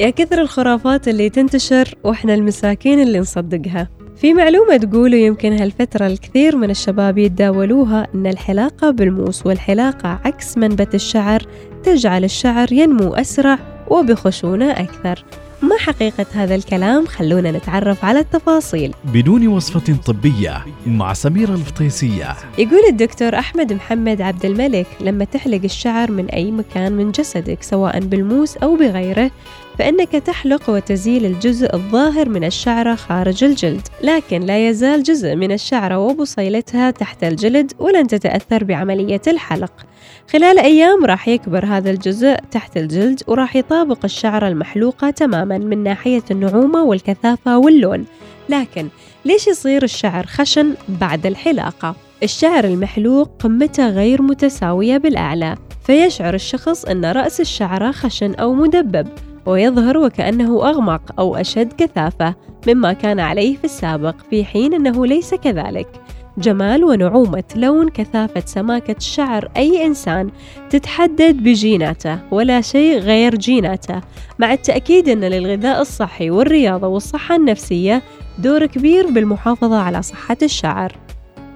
يا كثر الخرافات اللي تنتشر وإحنا المساكين اللي نصدقها. في معلومة تقول يمكن هالفترة الكثير من الشباب يتداولوها أن الحلاقة بالموس والحلاقة عكس منبت الشعر تجعل الشعر ينمو أسرع وبخشونة أكثر. ما حقيقة هذا الكلام؟ خلونا نتعرف على التفاصيل. بدون وصفة طبية مع سميرة الفطيسية. يقول الدكتور أحمد محمد عبد الملك لما تحلق الشعر من أي مكان من جسدك سواء بالموس أو بغيره فإنك تحلق وتزيل الجزء الظاهر من الشعرة خارج الجلد لكن لا يزال جزء من الشعرة وبصيلتها تحت الجلد ولن تتأثر بعملية الحلق. خلال أيام راح يكبر هذا الجزء تحت الجلد وراح يطابق الشعرة المحلوقة تماما من ناحية النعومة والكثافة واللون لكن ليش يصير الشعر خشن بعد الحلاقة؟ الشعر المحلوق قمته غير متساوية بالأعلى فيشعر الشخص أن رأس الشعرة خشن أو مدبب ويظهر وكأنه أغمق أو أشد كثافة مما كان عليه في السابق في حين أنه ليس كذلك جمال ونعومة لون كثافة سماكة شعر أي إنسان تتحدد بجيناته ولا شيء غير جيناته مع التأكيد أن للغذاء الصحي والرياضة والصحة النفسية دور كبير بالمحافظة على صحة الشعر.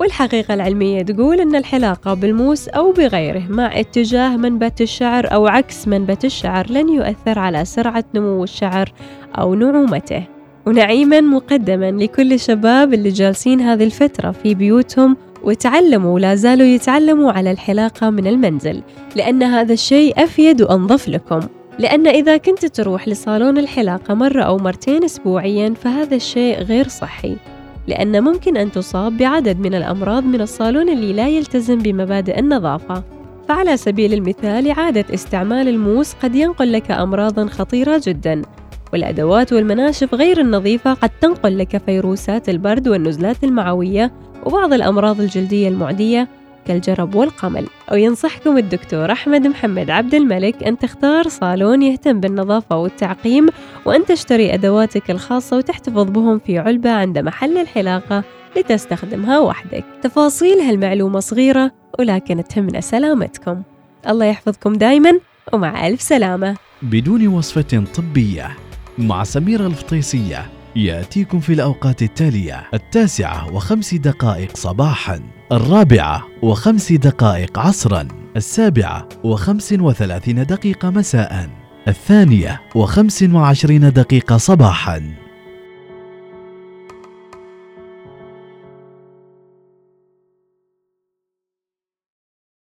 والحقيقة العلمية تقول أن الحلاقة بالموس أو بغيره مع اتجاه منبت الشعر أو عكس منبت الشعر لن يؤثر على سرعة نمو الشعر أو نعومته. ونعيما مقدما لكل الشباب اللي جالسين هذه الفترة في بيوتهم وتعلموا ولا زالوا يتعلموا على الحلاقة من المنزل لأن هذا الشيء أفيد وأنظف لكم. لأن إذا كنت تروح لصالون الحلاقة مرة أو مرتين أسبوعيا فهذا الشيء غير صحي. لأن ممكن أن تصاب بعدد من الأمراض من الصالون اللي لا يلتزم بمبادئ النظافة. فعلى سبيل المثال إعادة استعمال الموس قد ينقل لك أمراضا خطيرة جدا. والأدوات والمناشف غير النظيفة قد تنقل لك فيروسات البرد والنزلات المعوية وبعض الأمراض الجلدية المعدية كالجرب والقمل. وينصحكم الدكتور أحمد محمد عبد الملك أن تختار صالون يهتم بالنظافة والتعقيم وأن تشتري أدواتك الخاصة وتحتفظ بهم في علبة عند محل الحلاقة لتستخدمها وحدك. تفاصيل هالمعلومة صغيرة ولكن تهمنا سلامتكم. الله يحفظكم دايما ومع ألف سلامة. بدون وصفة طبية. مع سميرة الفطيسية يأتيكم في الأوقات التالية التاسعة وخمس دقائق صباحا الرابعة وخمس دقائق عصرا السابعة وخمس وثلاثين دقيقة مساء الثانية وخمس وعشرين دقيقة صباحا.